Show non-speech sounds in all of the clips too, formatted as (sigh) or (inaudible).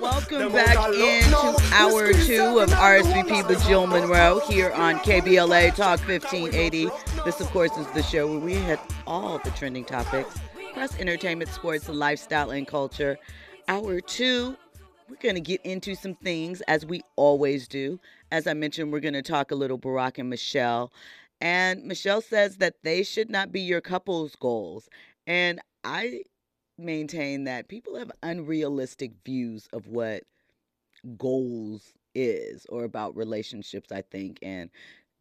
Welcome back into hour two of RSVP with Jill Monroe here on KBLA Talk 1580. This, of course, is the show where we hit all the trending topics across entertainment, sports, lifestyle, and culture. Hour two, we're going to get into some things as we always do. As I mentioned, we're going to talk a little Barack and Michelle. And Michelle says that they should not be your couple's goals. And I maintain that people have unrealistic views of what goals is or about relationships, I think. And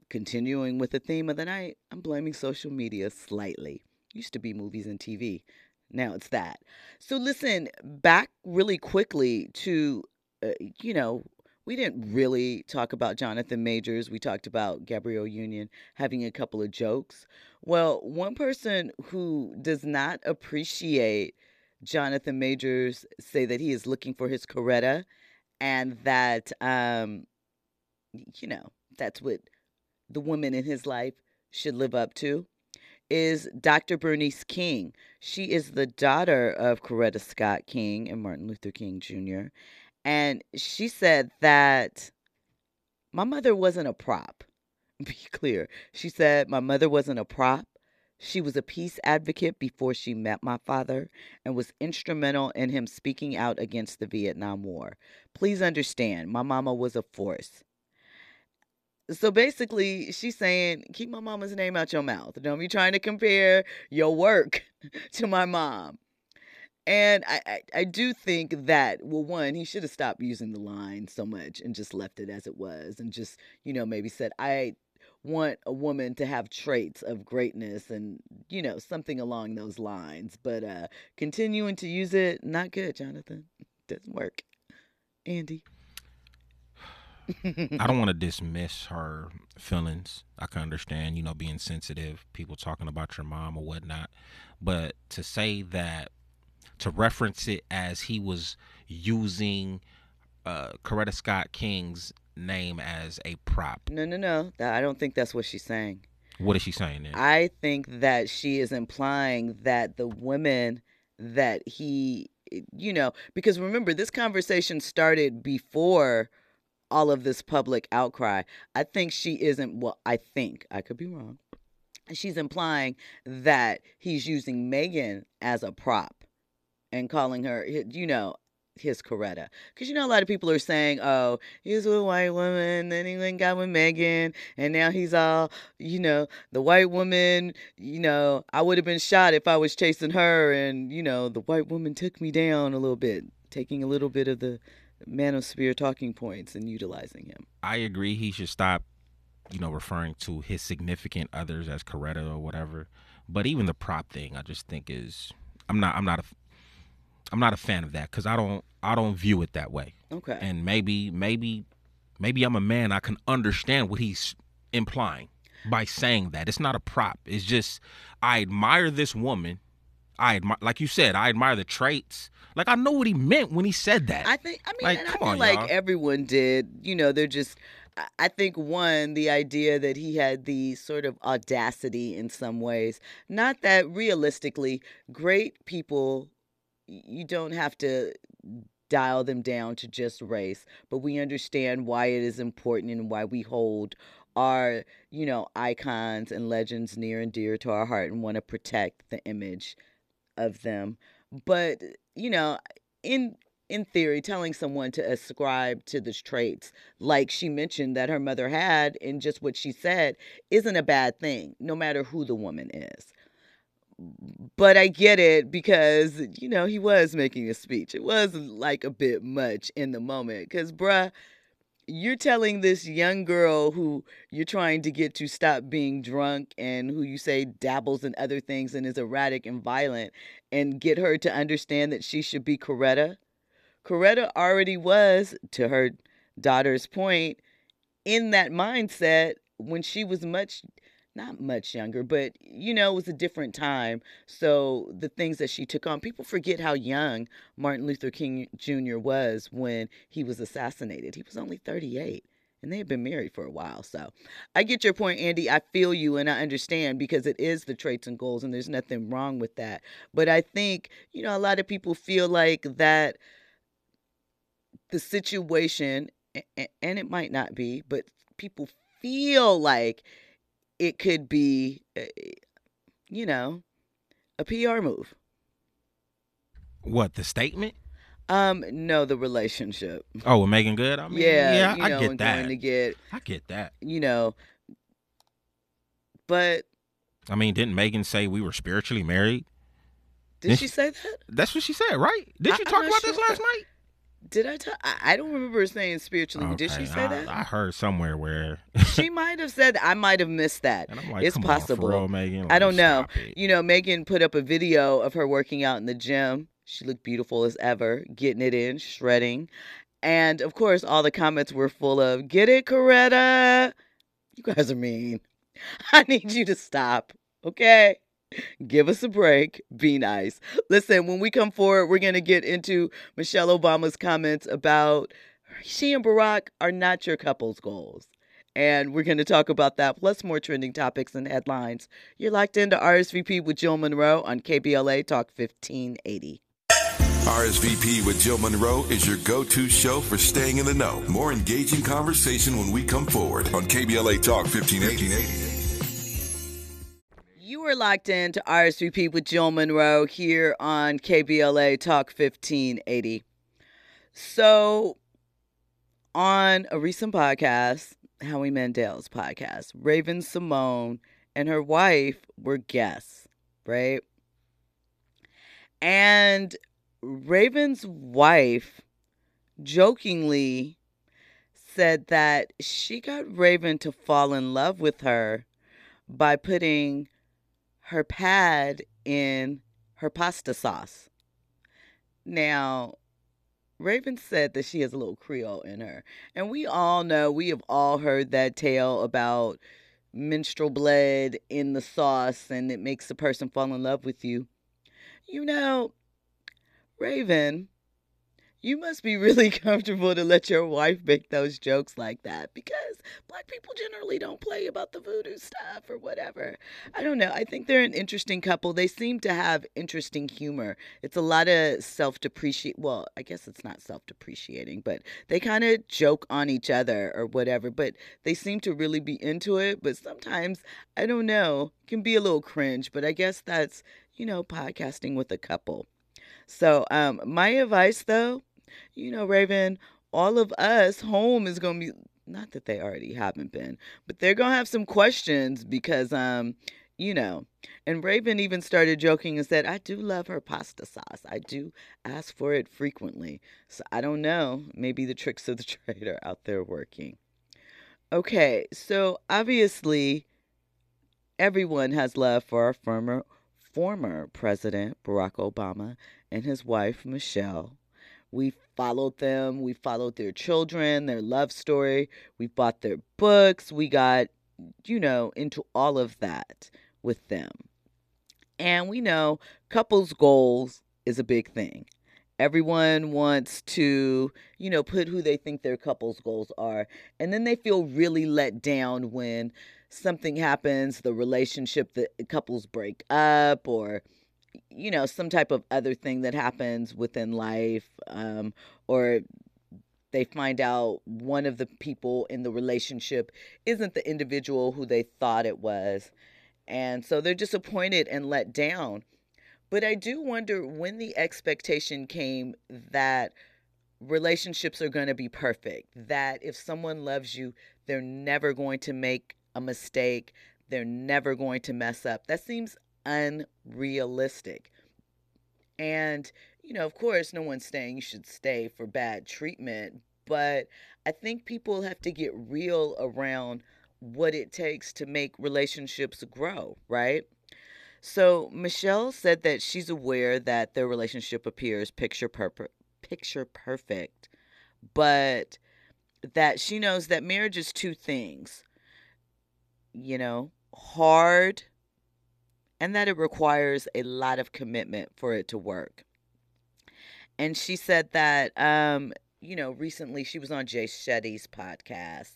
continuing with the theme of the night, I'm blaming social media slightly. Used to be movies and TV. Now it's that. So listen, back really quickly to, uh, you know, we didn't really talk about Jonathan Majors. We talked about Gabrielle Union having a couple of jokes. Well, one person who does not appreciate Jonathan Majors say that he is looking for his Coretta and that um you know, that's what the woman in his life should live up to is Dr. Bernice King. She is the daughter of Coretta Scott King and Martin Luther King Jr. And she said that my mother wasn't a prop. (laughs) Be clear. She said my mother wasn't a prop. She was a peace advocate before she met my father and was instrumental in him speaking out against the Vietnam War. Please understand, my mama was a force. So basically, she's saying, keep my mama's name out your mouth. Don't be trying to compare your work (laughs) to my mom. And I, I, I, do think that, well, one, he should have stopped using the line so much and just left it as it was and just, you know, maybe said, I want a woman to have traits of greatness and you know something along those lines but uh continuing to use it not good jonathan (laughs) doesn't work andy I don't (laughs) want to dismiss her feelings. I can understand, you know, being sensitive, people talking about your mom or whatnot. But to say that, to reference it as he was using uh, Coretta Scott King's name as a prop. No, no, no. I don't think that's what she's saying. What is she saying then? I think that she is implying that the women that he, you know, because remember, this conversation started before all of this public outcry. I think she isn't, well, I think, I could be wrong. She's implying that he's using Meagan as a prop and calling her, you know, his Coretta. Because you know, a lot of people are saying, oh, he's with a white woman, then he went got with Meagan, and now he's all, you know, the white woman, you know, I would have been shot if I was chasing her, and, you know, the white woman took me down a little bit, taking a little bit of the manosphere talking points and utilizing him. I agree he should stop, you know, referring to his significant others as Coretta or whatever. But even the prop thing, I just think is I'm not I'm not a I'm not a fan of that because I don't I don't view it that way. Okay. And maybe maybe maybe I'm a man I can understand what he's implying by saying that. It's not a prop. It's just I admire this woman. I admire, like you said, I admire the traits. Like I know what he meant when he said that. I think I mean like, I feel on, like y'all. everyone did. You know, they're just I think one, the idea that he had the sort of audacity in some ways. Not that realistically, great people you don't have to dial them down to just race, but we understand why it is important and why we hold our, you know, icons and legends near and dear to our heart and want to protect the image of them. But, you know, in in theory, telling someone to ascribe to the traits, like she mentioned that her mother had, in just what she said, isn't a bad thing, no matter who the woman is but I get it because, you know, he was making a speech. It was like a bit much in the moment because, bruh, you're telling this young girl who you're trying to get to stop being drunk and who you say dabbles in other things and is erratic and violent and get her to understand that she should be Coretta. Coretta already was, to her daughter's point, in that mindset when she was much not much younger, but you know, it was a different time. So the things that she took on, people forget how young Martin Luther King Jr. was when he was assassinated. He was only 38 and they had been married for a while. So I get your point, Andy. I feel you and I understand because it is the traits and goals, and there's nothing wrong with that. But I think, you know, a lot of people feel like that the situation, and it might not be, but people feel like it could be, eh, you know, a PR move. What the statement? Um, no, the relationship. Oh, with Meagan Good. I mean, yeah, yeah, you know, I get that. Going to get, I get that. You know, but I mean, didn't Meagan say we were spiritually married? Did didn't she say that? That's what she said, right? Did you talk about sure. this last night? Did I tell? I don't remember saying spiritually. Okay, did she say I, that? I heard somewhere where she might have said. I might have missed that. Like, it's possible. real, Meagan. Like, I don't know. You know, Meagan put up a video of her working out in the gym. She looked beautiful as ever, getting it in, shredding, and of course, all the comments were full of "Get it, Coretta." You guys are mean. (laughs) I need you to stop. Okay. Give us a break. Be nice. Listen, when we come forward, we're going to get into Michelle Obama's comments about she and Barack are not your couple's goals. And we're going to talk about that, plus more trending topics and headlines. You're locked into RSVP with Jill Monroe on KBLA Talk 1580. RSVP with Jill Monroe is your go to show for staying in the know. More engaging conversation when we come forward on KBLA Talk 1580. You are locked in to RSVP with Jill Monroe here on KBLA Talk 1580. So, on a recent podcast, Howie Mandel's podcast, Raven-Symoné and her wife were guests, right? And Raven's wife jokingly said that she got Raven to fall in love with her by putting her pad in her pasta sauce. Now, Raven said that she has a little Creole in her. And we all know, we have all heard that tale about menstrual blood in the sauce and it makes the person fall in love with you. You know, Raven you must be really (laughs) comfortable to let your wife make those jokes like that because black people generally don't play about the voodoo stuff or whatever. I don't know. I think they're an interesting couple. They seem to have interesting humor. It's a lot of self depreciate. Well, I guess it's not self depreciating, but they kind of joke on each other or whatever. But they seem to really be into it. But sometimes, I don't know, can be a little cringe. But I guess that's, you know, podcasting with a couple. So, um, my advice though, you know, Raven, all of us home is going to be not that they already haven't been, but they're going to have some questions because um you know, and Raven even started joking and said, I do love her pasta sauce. I do ask for it frequently. So I don't know. Maybe the tricks of the (laughs) trade are out there working. Okay, so obviously, everyone has love for our former, former President Barack Obama and his wife, Michelle. We followed them. We followed their children, their love story. We bought their books. We got, you know, into all of that with them. And we know couples' goals is a big thing. Everyone wants to, you know, put who they think their couple's goals are. And then they feel really let down when something happens, the relationship, the couples break up, or you know, some type of other thing that happens within life, um, or they find out one of the people in the relationship isn't the individual who they thought it was. And so they're disappointed and let down. But I do wonder when the expectation came that relationships are going to be perfect, that if someone loves you, they're never going to make a mistake, they're never going to mess up. That seems unrealistic. And, you know, of course, no one's saying you should stay for bad treatment, but I think people have to get real around what it takes to make relationships grow, right? So Michelle said that she's aware that their relationship appears picture per- picture perfect, but that she knows that marriage is two things. You know, hard and that it requires a lot of commitment for it to work. And she said that, um, you know, recently she was on Jay Shetty's podcast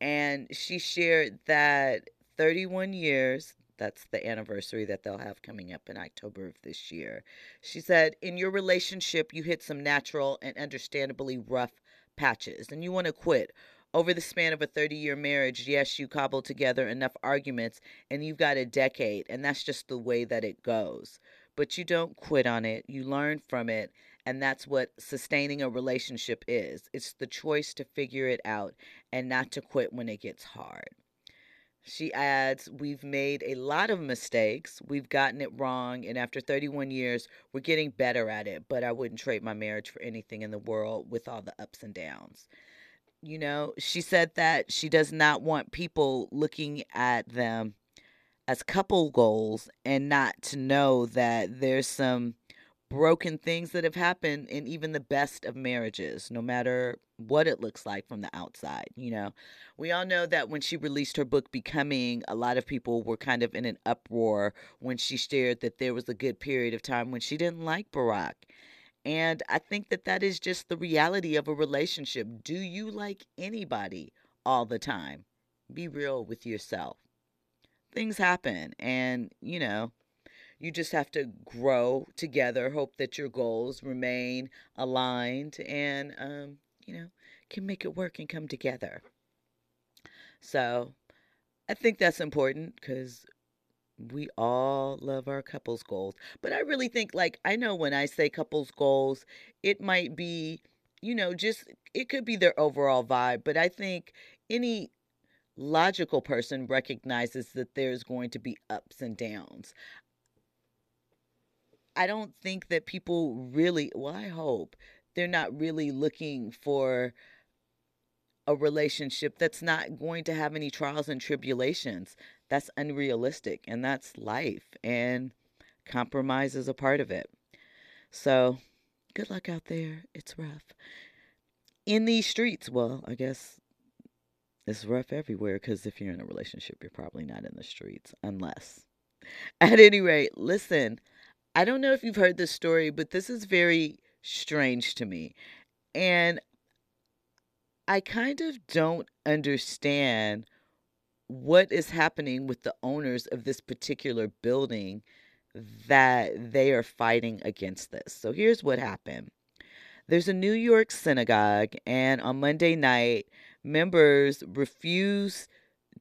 and she shared that 31 years, That's the anniversary that they'll have coming up in October of this year. She said, In your relationship, you hit some natural and understandably rough patches, and you want to quit. Over the span of a 30 year marriage, yes, you cobble together enough arguments and you've got a decade, and that's just the way that it goes. But you don't quit on it, you learn from it, and that's what sustaining a relationship is it's the choice to figure it out and not to quit when it gets hard. She adds, We've made a lot of mistakes. We've gotten it wrong. And after 31 years, we're getting better at it. But I wouldn't trade my marriage for anything in the world with all the ups and downs. You know, she said that she does not want people looking at them as couple goals and not to know that there's some broken things that have happened in even the best of marriages, no matter what it looks like from the outside. You know, we all know that when she released her book, Becoming, a lot of people were kind of in an uproar when she shared that there was a good period of time when she didn't like Barack. And I think that that is just the reality of a relationship. Do you like anybody all the time? Be real with yourself. Things happen, and you know, you just have to grow together, hope that your goals remain aligned, and, um, you know, can make it work and come together. So I think that's important because we all love our couples goals. But I really think, like, I know when I say couples goals, it might be, you know, just, it could be their overall vibe. But I think any logical person recognizes that there's going to be ups and downs. I don't think that people really, well, I hope they're not really looking for a relationship that's not going to have any trials and tribulations. That's unrealistic and that's life and compromise is a part of it. So, good luck out there. It's rough. In these streets, well, I guess it's rough everywhere because if you're in a relationship, you're probably not in the streets unless. (laughs) At any rate, listen, I don't know if you've heard this story, but this is very strange to me. And I kind of don't understand what is happening with the owners of this particular building that they are fighting against this. So here's what happened. There's a New York synagogue, and on Monday night, members refused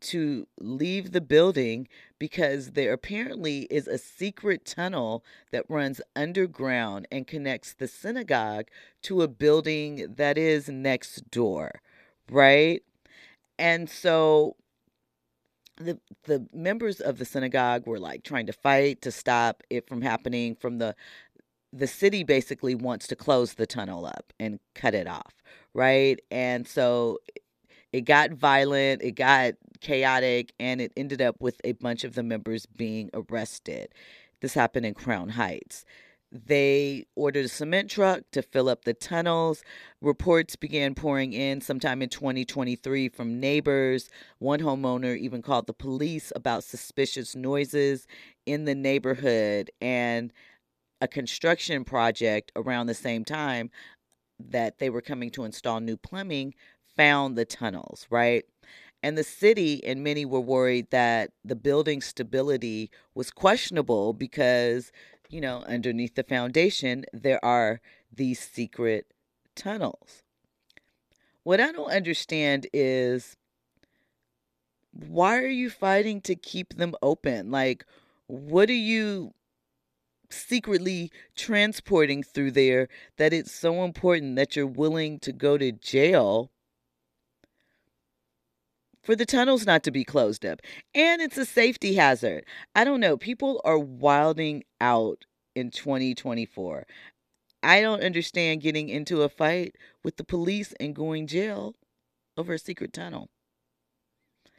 to leave the building because there apparently is a secret tunnel that runs underground and connects the synagogue to a building that is next door, right? And so the the members of the synagogue were like trying to fight to stop it from happening from the the city basically wants to close the tunnel up and cut it off, right? And so it got violent, it got chaotic, and it ended up with a bunch of the members being arrested. This happened in Crown Heights. They ordered a cement truck to fill up the tunnels. Reports began pouring in sometime in 2023 from neighbors. One homeowner even called the police about suspicious noises in the neighborhood and a construction project around the same time that they were coming to install new plumbing found the tunnels, right? And the city and many were worried that the building stability was questionable because, you know, underneath the foundation, there are these secret tunnels. What I don't understand is why are you fighting to keep them open? Like, what are you secretly transporting through there that it's so important that you're willing to go to jail for the tunnels not to be closed up. And it's a safety hazard. I don't know. People are wilding out in 2024. I don't understand getting into a fight with the police and going jail over a secret tunnel.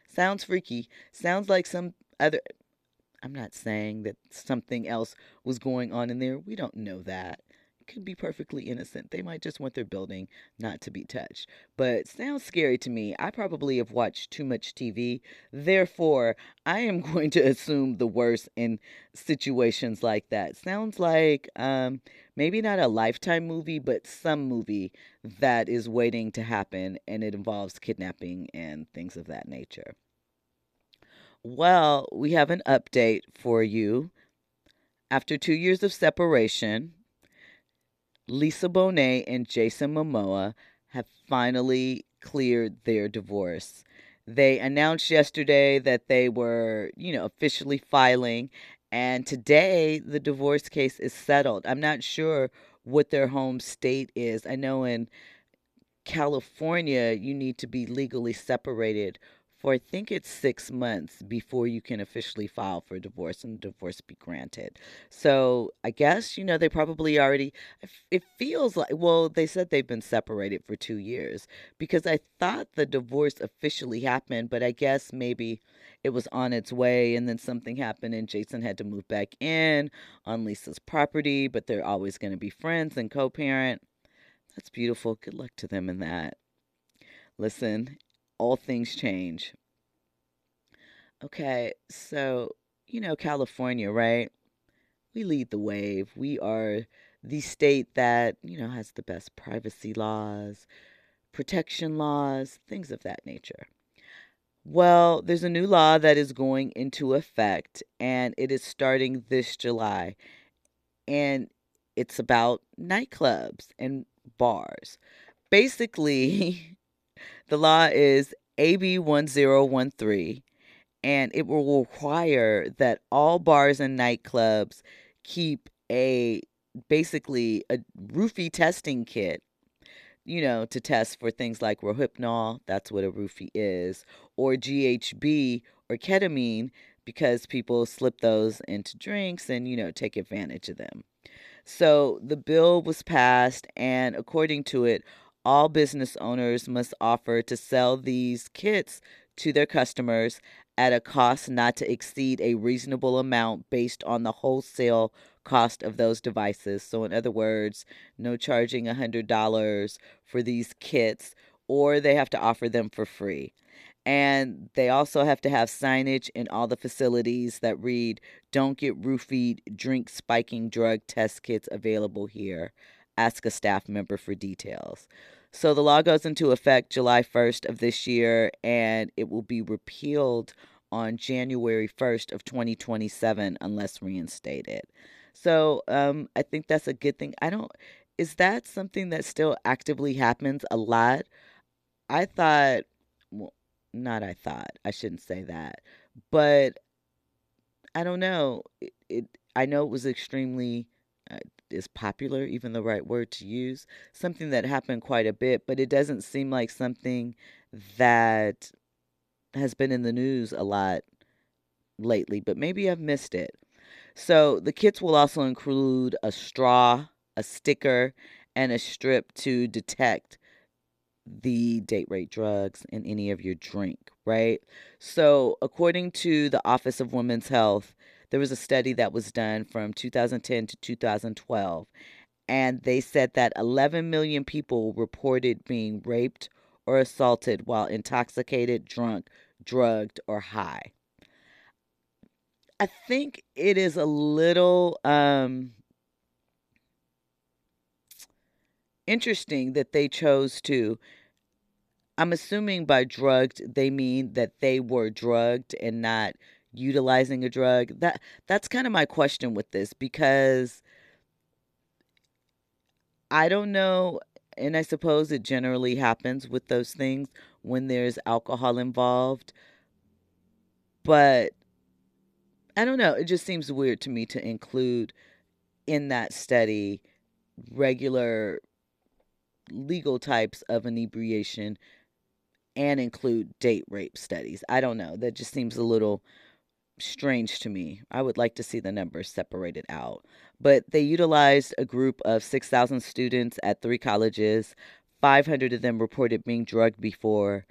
Sounds freaky. Sounds like some other. I'm not saying that something else was going on in there. We don't know that could be perfectly innocent. They might just want their building not to be touched. But sounds scary to me. I probably have watched too much TV. Therefore, I am (laughs) going to assume the worst in situations like that. Sounds like um, maybe not a lifetime movie, but some movie that is waiting to happen and it involves kidnapping and things of that nature. Well, we have an update for you. After two years of separation, Lisa Bonet and Jason Momoa have finally cleared their divorce. They announced yesterday that they were, you know, officially filing, and today the divorce case is settled. I'm not sure what their home state is. I know in California, you need to be legally separated for I think it's six months before you can officially file for a divorce and divorce be granted. So I guess, you know, they probably already, it feels like, well, they said they've been separated for two years because I thought the divorce officially happened, but I guess maybe it was on its way and then something happened and Jason had to move back in on Lisa's property, but they're always going to be friends and co parent. That's beautiful. Good luck to them in that. Listen, all things change. Okay, so, you know, California, right? We lead the wave. We are the state that, you know, has the best privacy laws, protection laws, things of that nature. Well, there's a new law that is going into effect, and it is starting this July. And it's about nightclubs and bars. Basically, (laughs) the law is AB 1013, and it will require that all bars and nightclubs keep a basically a roofie testing kit you know, to test for things like Rohypnol, that's what a roofie is, or GHB or ketamine, because people slip those into drinks and, you know, take advantage of them. So the bill was passed, and according to it, all business owners must offer to sell these kits to their customers at a cost not to exceed a reasonable amount based on the wholesale cost of those devices. So, in other words, no charging $100 for these kits, or they have to offer them for free. And they also have to have signage in all the facilities that read, Don't get roofied, drink spiking drug test kits available here. Ask a staff member for details. So the law goes into effect July 1st of this year and it will be repealed on January 1st of 2027 unless reinstated. So um, I think that's a good thing. I don't, is that something that still actively happens a lot? I thought, well, not I thought, I shouldn't say that, but I don't know. It, it I know it was extremely Uh, is popular, even the right word to use. Something that happened quite a bit, but it doesn't seem like something that has been in the news a lot lately, but maybe I've missed it. So the kits will also include a straw, a sticker, and a strip to detect the date rape drugs in any of your drink, right? So, according to the Office of Women's Health, there was a study that was done from 2010 to 2012, and they said that 11 million people reported being raped or assaulted while intoxicated, drunk, drugged, or high. I think it is a little um, interesting that they chose to. I'm assuming by drugged they mean that they were drugged and not utilizing a drug. That that's kind of my question with this because I don't know and I suppose it generally happens with those things when there's alcohol involved. But I don't know, it just seems weird to me to include in that study regular legal types of inebriation and include date rape studies. I don't know. That just seems a little strange to me. I would like to see the numbers separated out. But they utilized a group of 6,000 students at three colleges. 500 of them reported being drugged before.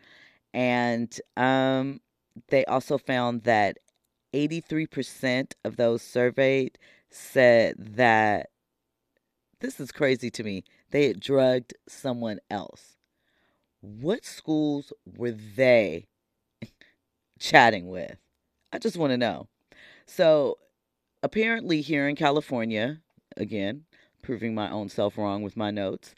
And um, they also found that 83% of those surveyed said that this is crazy to me. They had drugged someone else. What schools were they (laughs) chatting with? I just want to know. So, apparently, here in California, again, proving my own self wrong with my notes,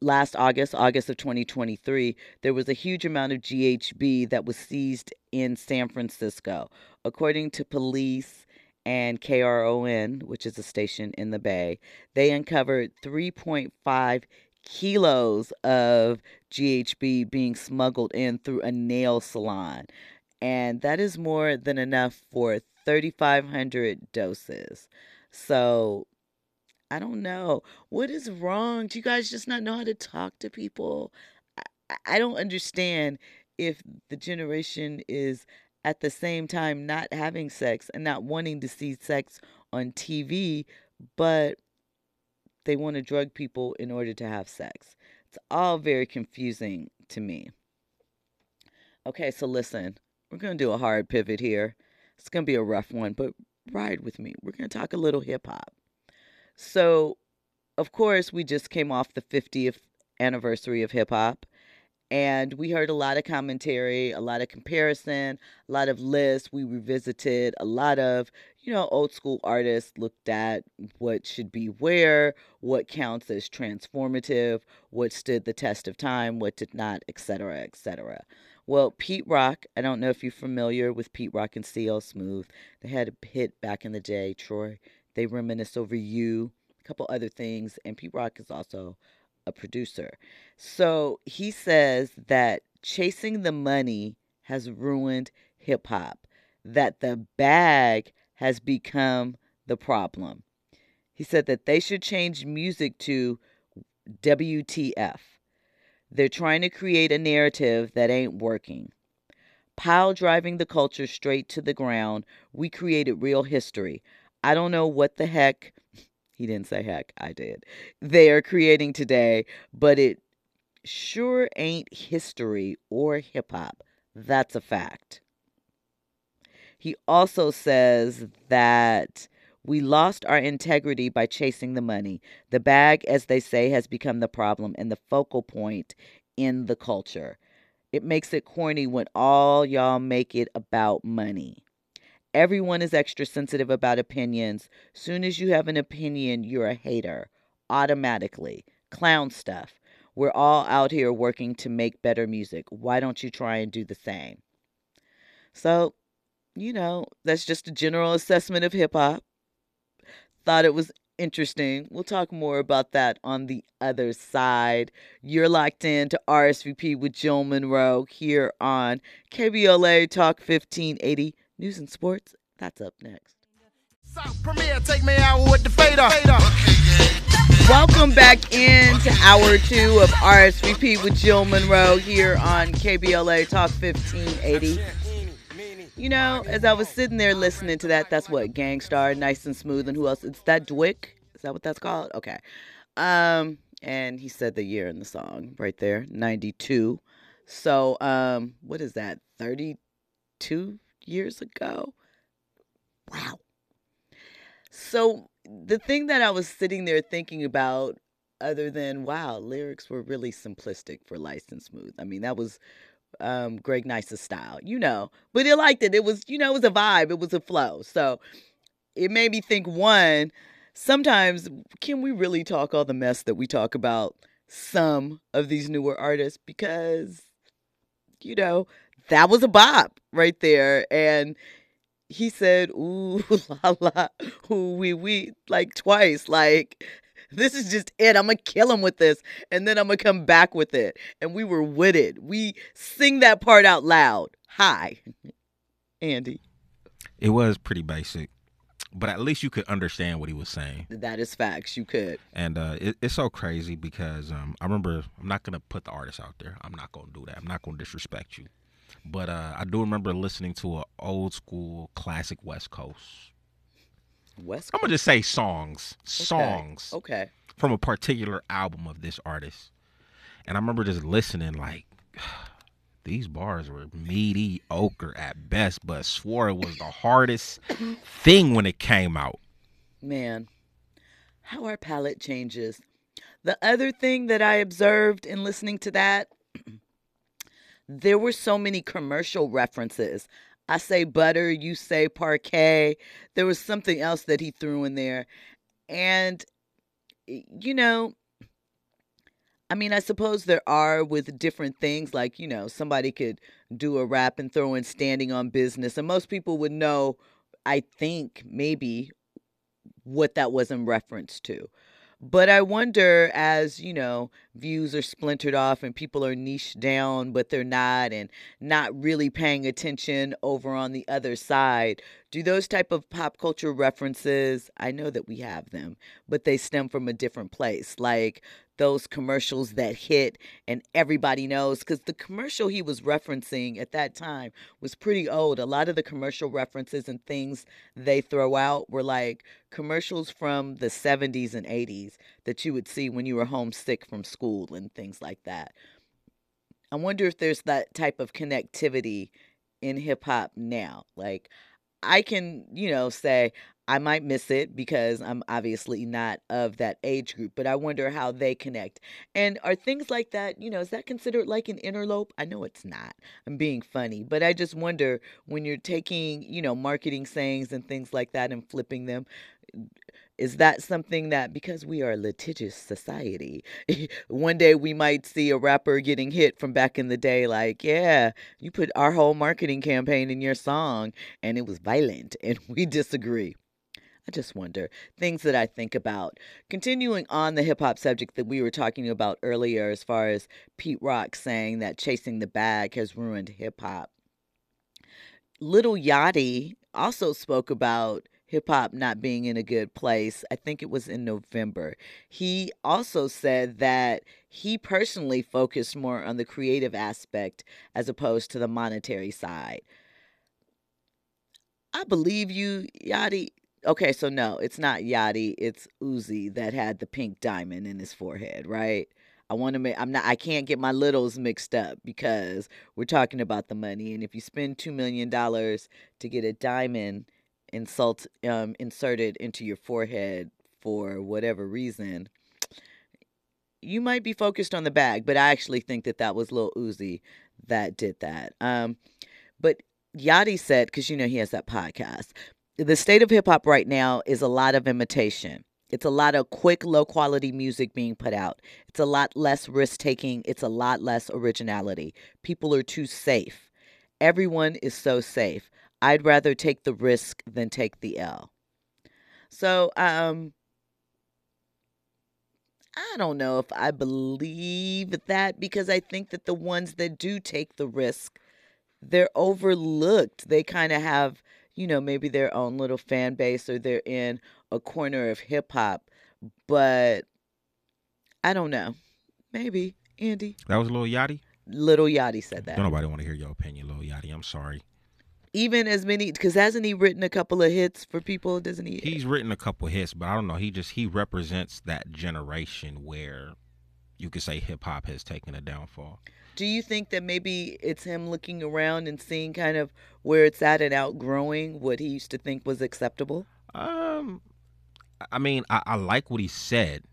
last August, August of 2023, there was a huge amount of GHB that was seized in San Francisco. According to police and KRON, which is a station in the Bay, they uncovered 3.5 kilos of GHB being smuggled in through a nail salon. And that is more than enough for 3,500 doses. So I don't know. What is wrong? Do you guys just not know how to talk to people? I, I don't understand if the generation is at the same time not having sex and not wanting to see sex on TV, but they want to drug people in order to have sex. It's all very confusing to me. Okay, so listen, we're going to do a hard pivot here. It's going to be a rough one, but ride with me. We're going to talk a little hip hop. So, of course, we just came off the 50th anniversary of hip hop. And we heard a lot of commentary, a lot of comparison, a lot of lists. We revisited a lot of, you know, old school artists looked at what should be where, what counts as transformative, what stood the test of time, what did not, etc., etc. Well, Pete Rock, I don't know if you're familiar with Pete Rock and CL Smooth. They had a hit back in the day, Troy. They reminisce over you, a couple other things, and Pete Rock is also a producer. So he says that chasing the money has ruined hip hop, that the bag has become the problem. He said that they should change music to WTF. They're trying to create a narrative that ain't working. Pile driving the culture straight to the ground, we created real history. I don't know what the heck (laughs) he didn't say heck, I did. They are creating today, but it sure ain't history or hip hop. That's a fact. He also says that we lost our integrity by chasing the money. The bag, as they say, has become the problem and the focal point in the culture. It makes it corny when all y'all make it about money. Everyone is extra sensitive about opinions. Soon as you have an opinion, you're a hater. Automatically. Clown stuff. We're all out here working to make better music. Why don't you try and do the same? So, you know, that's just a general assessment of hip hop. Thought it was interesting. We'll talk more about that on the other side. You're locked in to RSVP with Jill Monroe here on KBLA Talk 1580 News and sports, that's up next. South Premier, take me out with the fader. Welcome back into hour two of RSVP with Jill Monroe here on KBLA Talk 1580. You know, as I was sitting there listening to that, that's what Gang Starr, Nice and Smooth, and who else? It's that DWYCK. Is that what that's called? Okay. Um, and he said the year in the song right there, 92. So, um, what is that? 32 years ago. Wow. So the thing that I was sitting there thinking about, other than wow, lyrics were really simplistic for Nice and Smooth. I mean, that was um, Greg Nice's style, you know. But he liked it. It was, you know, it was a vibe. It was a flow. So it made me think. One, sometimes can we really talk all the mess that we talk about some of these newer artists because you know that was a bop right there. And he said, ooh (laughs) la la, ooh wee wee, like twice. Like, this is just it. I'm gonna kill him with this, and then I'm gonna come back with it. And we were with it. We sing that part out loud. Hi, (laughs) Andy. It was pretty basic, but at least you could understand what he was saying. That is facts. You could. And uh, it, it's so crazy because um, I remember I'm not gonna put the artist out there. I'm not gonna do that. I'm not gonna disrespect you. But uh, I do remember listening to an old school classic West Coast. West. Coast? I'm gonna just say songs, songs. Okay. okay. From a particular album of this artist, and I remember just listening like. (sighs) These bars were mediocre at best, but swore it was the hardest (coughs) thing when it came out. Man, how our palate changes. The other thing that I observed in listening to that (clears throat) there were so many commercial references. I say butter, you say Parkay. There was something else that he threw in there. And, you know, I mean, I suppose there are with different things, like, you know, somebody could do a rap and throw in standing on business, and most people would know, I think, maybe what that was in reference to. But I wonder as, you know, views are splintered off and people are niched down, but they're not and not really paying attention over on the other side. Do those type of pop culture references, I know that we have them, but they stem from a different place. Like those commercials that hit and everybody knows because the commercial he was referencing at that time was pretty old. A lot of the commercial references and things they throw out were like commercials from the 70s and 80s that you would see when you were homesick from school and things like that. I wonder if there's that type of connectivity in hip hop now. Like, I can, you know, say I might miss it because I'm obviously not of that age group, but I wonder how they connect. And are things like that, you know, is that considered like an interlope? I know it's not. I'm being funny, but I just wonder when you're taking, you know, marketing sayings and things like that and flipping them, is that something that because we are a litigious society (laughs) one day we might see a rapper getting hit from back in the day like yeah you put our whole marketing campaign in your song and it was violent (laughs) and we disagree I just wonder things that I think about. Continuing on the hip hop subject that we were talking about earlier, as far as Pete Rock saying that chasing the bag has ruined hip hop. Lil Yachty also spoke about hip hop not being in a good place. I think it was in November. He also said that he personally focused more on the creative aspect as opposed to the monetary side. I believe you, Yachty. Okay, so no, it's not Yachty. It's Uzi that had the pink diamond in his forehead, right? I want to make. I'm not. I can't get my littles mixed up because we're talking about the money. And if you spend two million dollars to get a diamond insult um, inserted into your forehead for whatever reason, you might be focused on the bag. But I actually think that that was Lil Uzi that did that. Um, but Yachty said, because you know he has that podcast, the state of hip hop right now is a lot of imitation. It's a lot of quick, low quality music being put out. It's a lot less risk taking. It's a lot less originality. People are too safe. Everyone is so safe. I'd rather take the risk than take the L. So, um, I don't know if I believe that because I think that the ones that do take the risk, they're overlooked. They kind of have, you know, maybe their own little fan base or they're in a corner of hip hop. But I don't know. Maybe, Andy. That was Lil Yachty? Lil Yachty said that. Don't nobody want to hear your opinion, Lil Yachty. I'm sorry even as many because hasn't he written a couple of hits for people? Doesn't he? He's written a couple hits but i don't know. He just he represents that generation where you could say hip-hop has taken a downfall. Do you think that maybe it's him looking around and seeing kind of where it's at and outgrowing what he used to think was acceptable? Um i mean i, I like what he said.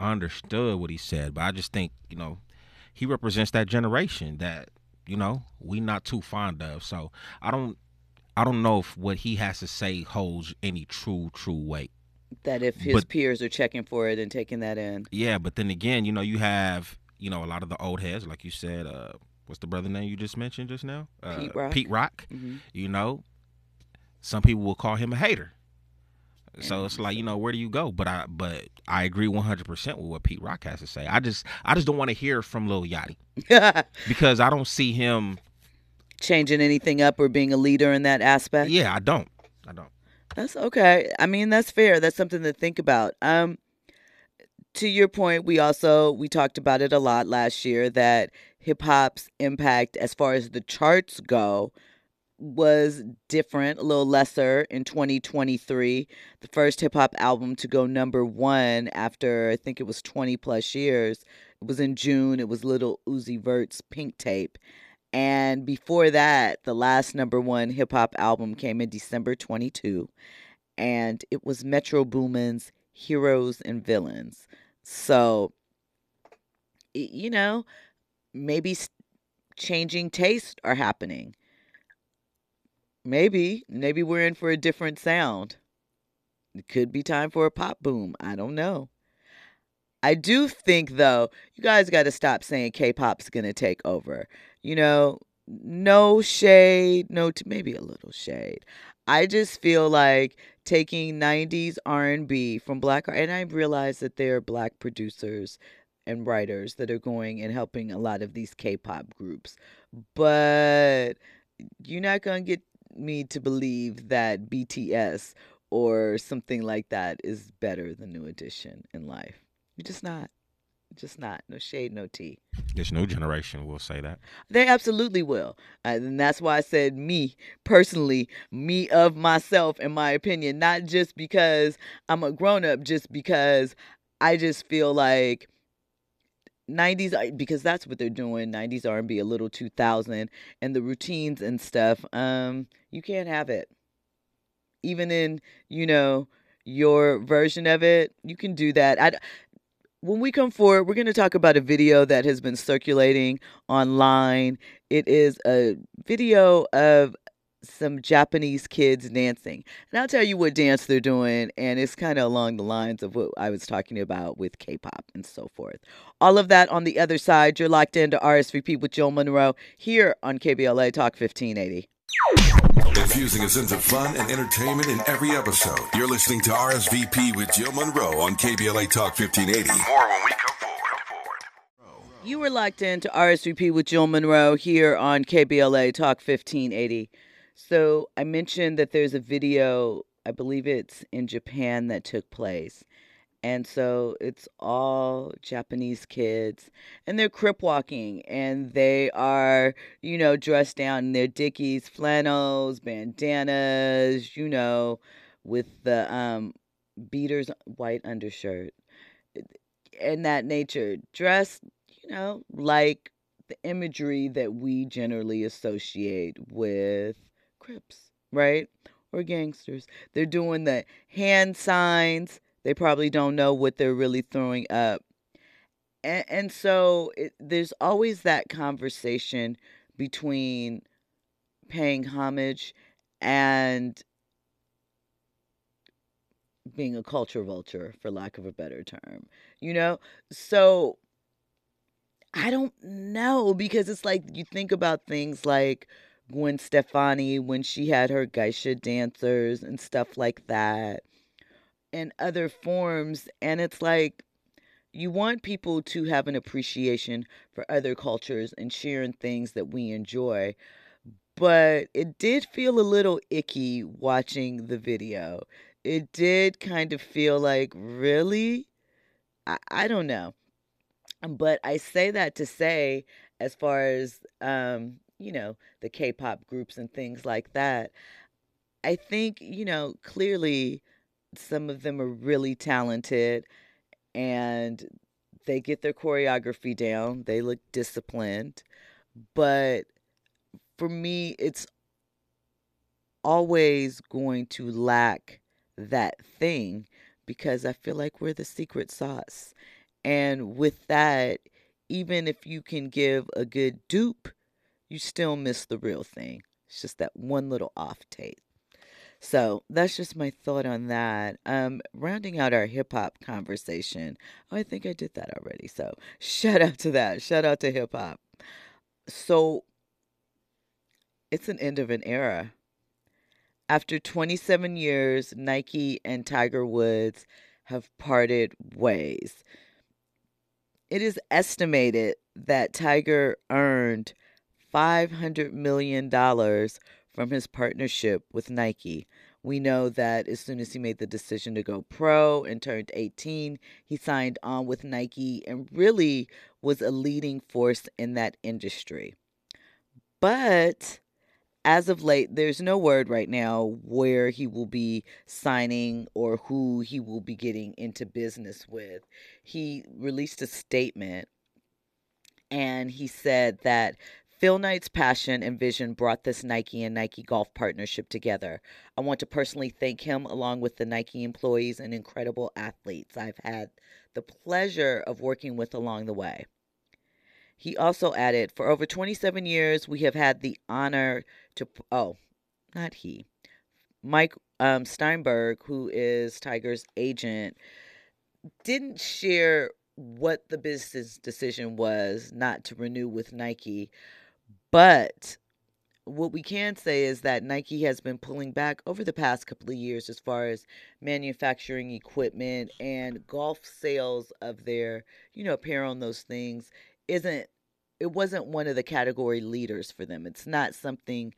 I understood what he said but i just think you know he represents that generation that you know, we not too fond of. So I don't I don't know if what he has to say holds any true, true weight. That if his but, peers are checking for it and taking that in. Yeah, but then again, you know, you have, you know, a lot of the old heads, like you said, uh, what's the brother name you just mentioned just now? Uh, Pete Rock. Pete Rock. Mm-hmm. You know, some people will call him a hater. So it's like you know where do you go? But I but I agree one hundred percent with what Pete Rock has to say. I just I just don't want to hear from Lil Yachty (laughs) because I don't see him changing anything up or being a leader in that aspect. Yeah, I don't. I don't. That's okay. I mean, that's fair. That's something to think about. Um, to your point, we also we talked about it a lot last year that hip hop's impact as far as the charts go was different, a little lesser in 2023. The first hip hop album to go number one after I think it was 20 plus years. It was in June. It was Lil Uzi Vert's Pink Tape. And before that, the last number one hip hop album came in December 22. And it was Metro Boomin's Heroes and Villains. So, you know, maybe changing tastes are happening Maybe. Maybe we're in for a different sound. It could be time for a pop boom. I don't know. I do think though, you guys got to stop saying K-pop's going to take over. You know, no shade, no t- maybe a little shade. I just feel like taking 90s R&B from black and I realize that there are black producers and writers that are going and helping a lot of these K-pop groups. But you're not going to get me to believe that BTS or something like that is better than New Edition in life. You're just not. Just not. No shade, no tea. This new generation will say that. They absolutely will. Uh, and that's why I said me, personally, me of myself, in my opinion, not just because I'm a grown up, just because I just feel like 90s because that's what they're doing 90s r&b a little 2000 and the routines and stuff um you can't have it. Even in you know your version of it you can do that. I, when we come forward we're going to talk about a video that has been circulating online. It is a video of some Japanese kids dancing. And I'll tell you what dance they're doing, and it's kind of along the lines of what I was talking about with K pop and so forth. All of that on the other side. You're locked into RSVP with Jill Monroe here on KBLA Talk 1580. Infusing a sense of fun and entertainment in every episode. You're listening to RSVP with Jill Monroe on KBLA Talk 1580. More when we come forward. You were locked into RSVP with Jill Monroe here on KBLA Talk 1580. So I mentioned that there's a video, I believe it's in Japan that took place. And so it's all Japanese kids and they're crip walking and they are, you know, dressed down in their dickies, flannels, bandanas, you know, with the um beaters white undershirt and that nature dressed, you know, like the imagery that we generally associate with Crips, right? Or gangsters. They're doing the hand signs. They probably don't know what they're really throwing up. And, and so it, there's always that conversation between paying homage and being a culture vulture, for lack of a better term. You know? So I don't know because it's like you think about things like Gwen Stefani when she had her geisha dancers and stuff like that, and other forms. And it's like you want people to have an appreciation for other cultures and sharing things that we enjoy. But it did feel a little icky watching the video. It did kind of feel like, really? I, I don't know. But I say that to say, as far as um, you know, the K pop groups and things like that. I think, you know, clearly some of them are really talented and they get their choreography down, they look disciplined. But for me, it's always going to lack that thing because I feel like we're the secret sauce. And with that, even if you can give a good dupe you still miss the real thing. It's just that one little off tape. So that's just my thought on that. Um, rounding out our hip hop conversation. Oh, I think I did that already. So (laughs) shout out to that. Shout out to hip hop. So it's an end of an era. After 27 years, Nike and Tiger Woods have parted ways. It is estimated that Tiger earned $500 million from his partnership with Nike. We know that as soon as he made the decision to go pro and turned 18, he signed on with Nike and really was a leading force in that industry. But as of late, there's no word right now where he will be signing or who he will be getting into business with. He released a statement and he said that Phil Knight's passion and vision brought this Nike and Nike Golf partnership together. I want to personally thank him, along with the Nike employees and incredible athletes I've had the pleasure of working with along the way. He also added, For over 27 years, we have had the honor to, oh, not he, Mike um, Steinberg, who is Tiger's agent, didn't share what the business decision was not to renew with Nike. But what we can say is that Nike has been pulling back over the past couple of years as far as manufacturing equipment and golf sales of their, you know, apparel and those things isn't it wasn't one of the category leaders for them. It's not something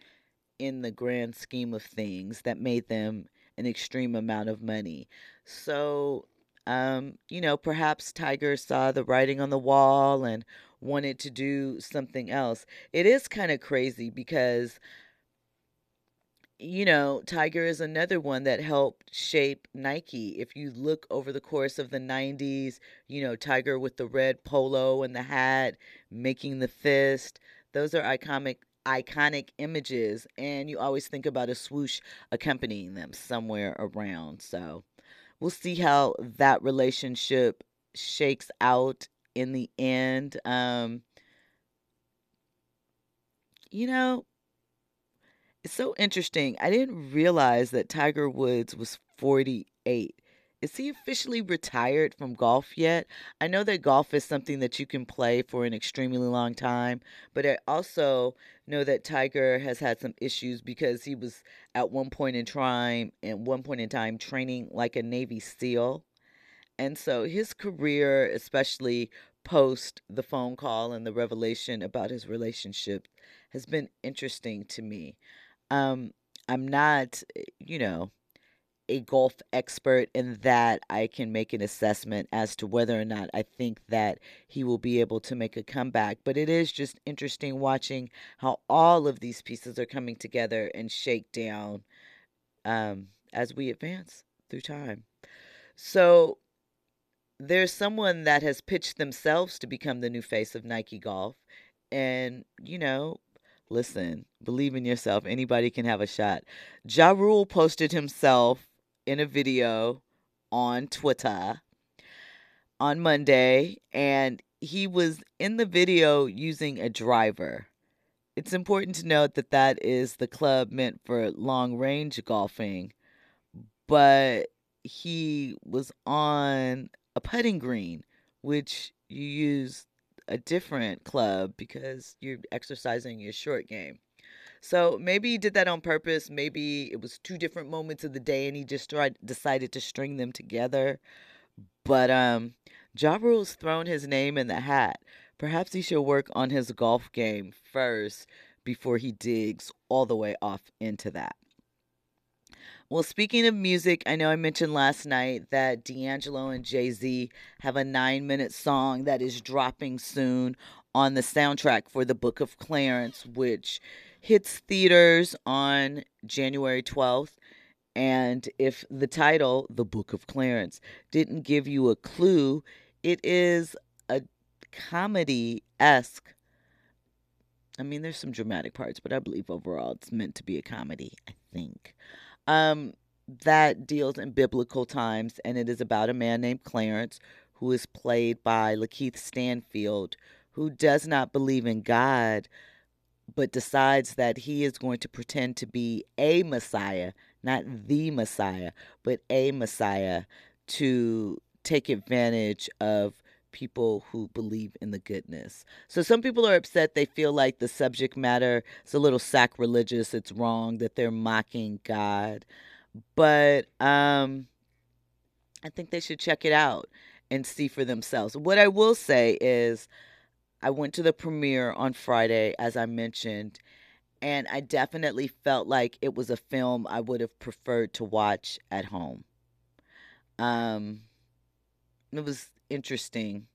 in the grand scheme of things that made them an extreme amount of money. So, um, you know, perhaps Tiger saw the writing on the wall and wanted to do something else. It is kind of crazy because you know, Tiger is another one that helped shape Nike. If you look over the course of the 90s, you know, Tiger with the red polo and the hat, making the fist, those are iconic iconic images and you always think about a swoosh accompanying them somewhere around. So, we'll see how that relationship shakes out in the end. Um you know, it's so interesting. I didn't realize that Tiger Woods was 48. Is he officially retired from golf yet? I know that golf is something that you can play for an extremely long time, but I also know that Tiger has had some issues because he was at one point in time at one point in time training like a Navy SEAL. And so his career, especially post the phone call and the revelation about his relationship, has been interesting to me. Um, I'm not, eh, you know, a golf expert in that I can make an assessment as to whether or not I think that he will be able to make a comeback. But it is just interesting watching how all of these pieces are coming together and shake down um, as we advance through time. So there's someone that has pitched themselves to become the new face of Nike Golf. And, you know, Listen, believe in yourself. Anybody can have a shot. Ja Rule posted himself in a video on Twitter on Monday, and he was in the video using a driver. It's important to note that that is the club meant for long range golfing, but he was on a putting green, which you use a different club because you're exercising your short game. So maybe he did that on purpose. Maybe it was two different moments of the day and he just tried decided to string them together. But um Ja Rule's thrown his name in the hat. Perhaps he should work on his golf game first before he digs all the way off into that. Well, speaking of music, I know I mentioned last night that D'Angelo and Jay Z have a nine minute song that is dropping soon on the soundtrack for The Book of Clarence, which hits theaters on January 12th. And if the title, The Book of Clarence, didn't give you a clue, it is a comedy esque. I mean, there's some dramatic parts, but I believe overall it's meant to be a comedy, I think um, that deals in biblical times, and it is about a man named Clarence who is played by Lakeith Stanfield, who does not believe in God, but decides that he is going to pretend to be a Messiah, not the Messiah, but a Messiah to take advantage of people who believe in the goodness. So some people are upset. They feel like the subject matter is a little sacrilegious. It's wrong that they're mocking God. But um, I think they should check it out and see for themselves. What I will say is, I went to the premiere on Friday, as I mentioned, and I definitely felt like it was a film I would have preferred to watch at home. Um, it was interesting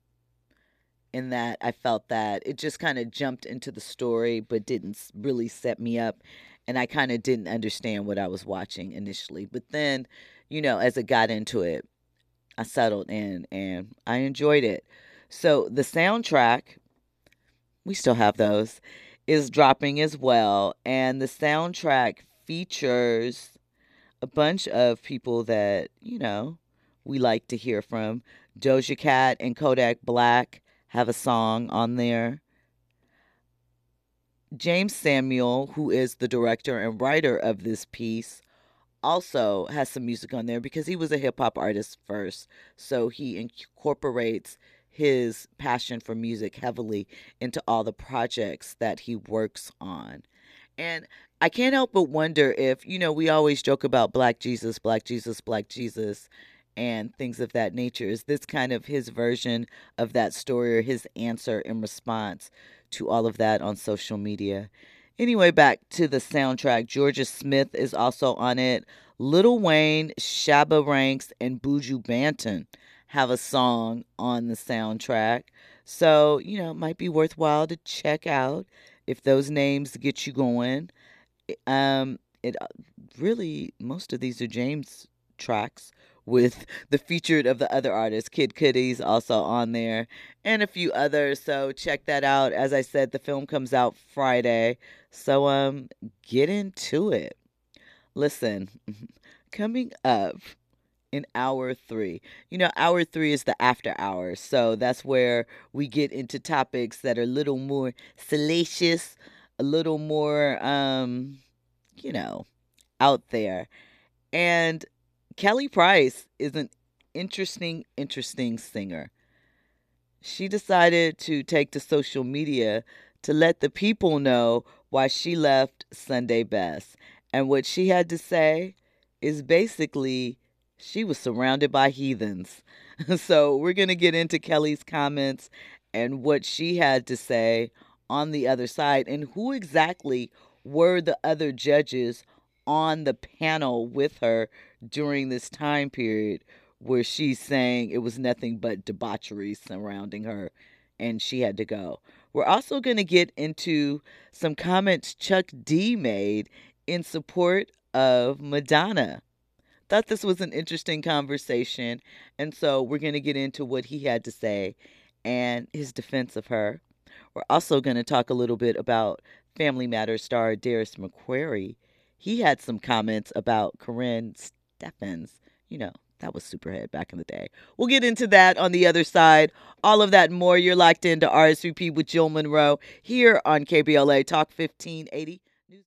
in that I felt that it just kind of jumped into the story but didn't really set me up and I kind of didn't understand what I was watching initially. But then you know as it got into it I settled in and I enjoyed it. So the soundtrack we still have those is dropping as well and the soundtrack features a bunch of people that you know we like to hear from Doja Cat and Kodak Black have a song on there. Jeymes Samuel, who is the director and writer of this piece, also has some music on there because he was a hip hop artist first. So he incorporates his passion for music heavily into all the projects that he works on. And I can't help but wonder if, you know, we always joke about Black Jesus, Black Jesus, Black Jesus, and things of that nature. Is this kind of his version of that story or his answer in response to all of that on social media? Anyway, back to the soundtrack. Jorja Smith is also on it. Lil Wayne, Shabba Ranks, and Buju Banton have a song on the soundtrack. So, you know, it might be worthwhile to check out if those names get you going. Um, it uh, really, most of these are Jeymes tracks with the featured of the other artists. Kid Cudi's also on there and a few others. So check that out. As I said, the film comes out Friday. So um get into it. Listen, (laughs) coming up in hour three. You know, hour three is the after hours. So that's where we get into topics that are a little more salacious, a little more, um, you know, out there. And Kelly Price is an interesting, interesting singer. She decided to take to social media to let the people know why she left Sunday Best. And what she had to say is basically she was surrounded by heathens. (laughs) so we're going to get into Kelly's comments and what she had to say on the other side and who exactly were the other judges on the panel with her during this time period where she's saying it was nothing but debauchery surrounding her and she had to go. We're also going to get into some comments Chuck D made in support of Madonna thought this was an interesting conversation. And so we're going to get into what he had to say and his defense of her. We're also going to talk a little bit about Family Matters star Darius McCrary. He had some comments about Steffans. You know, that was Superhead back in the day. We'll get into that on the other side. All of that and more. You're locked into RSVP with Jill Monroe here on KBLA Talk 1580.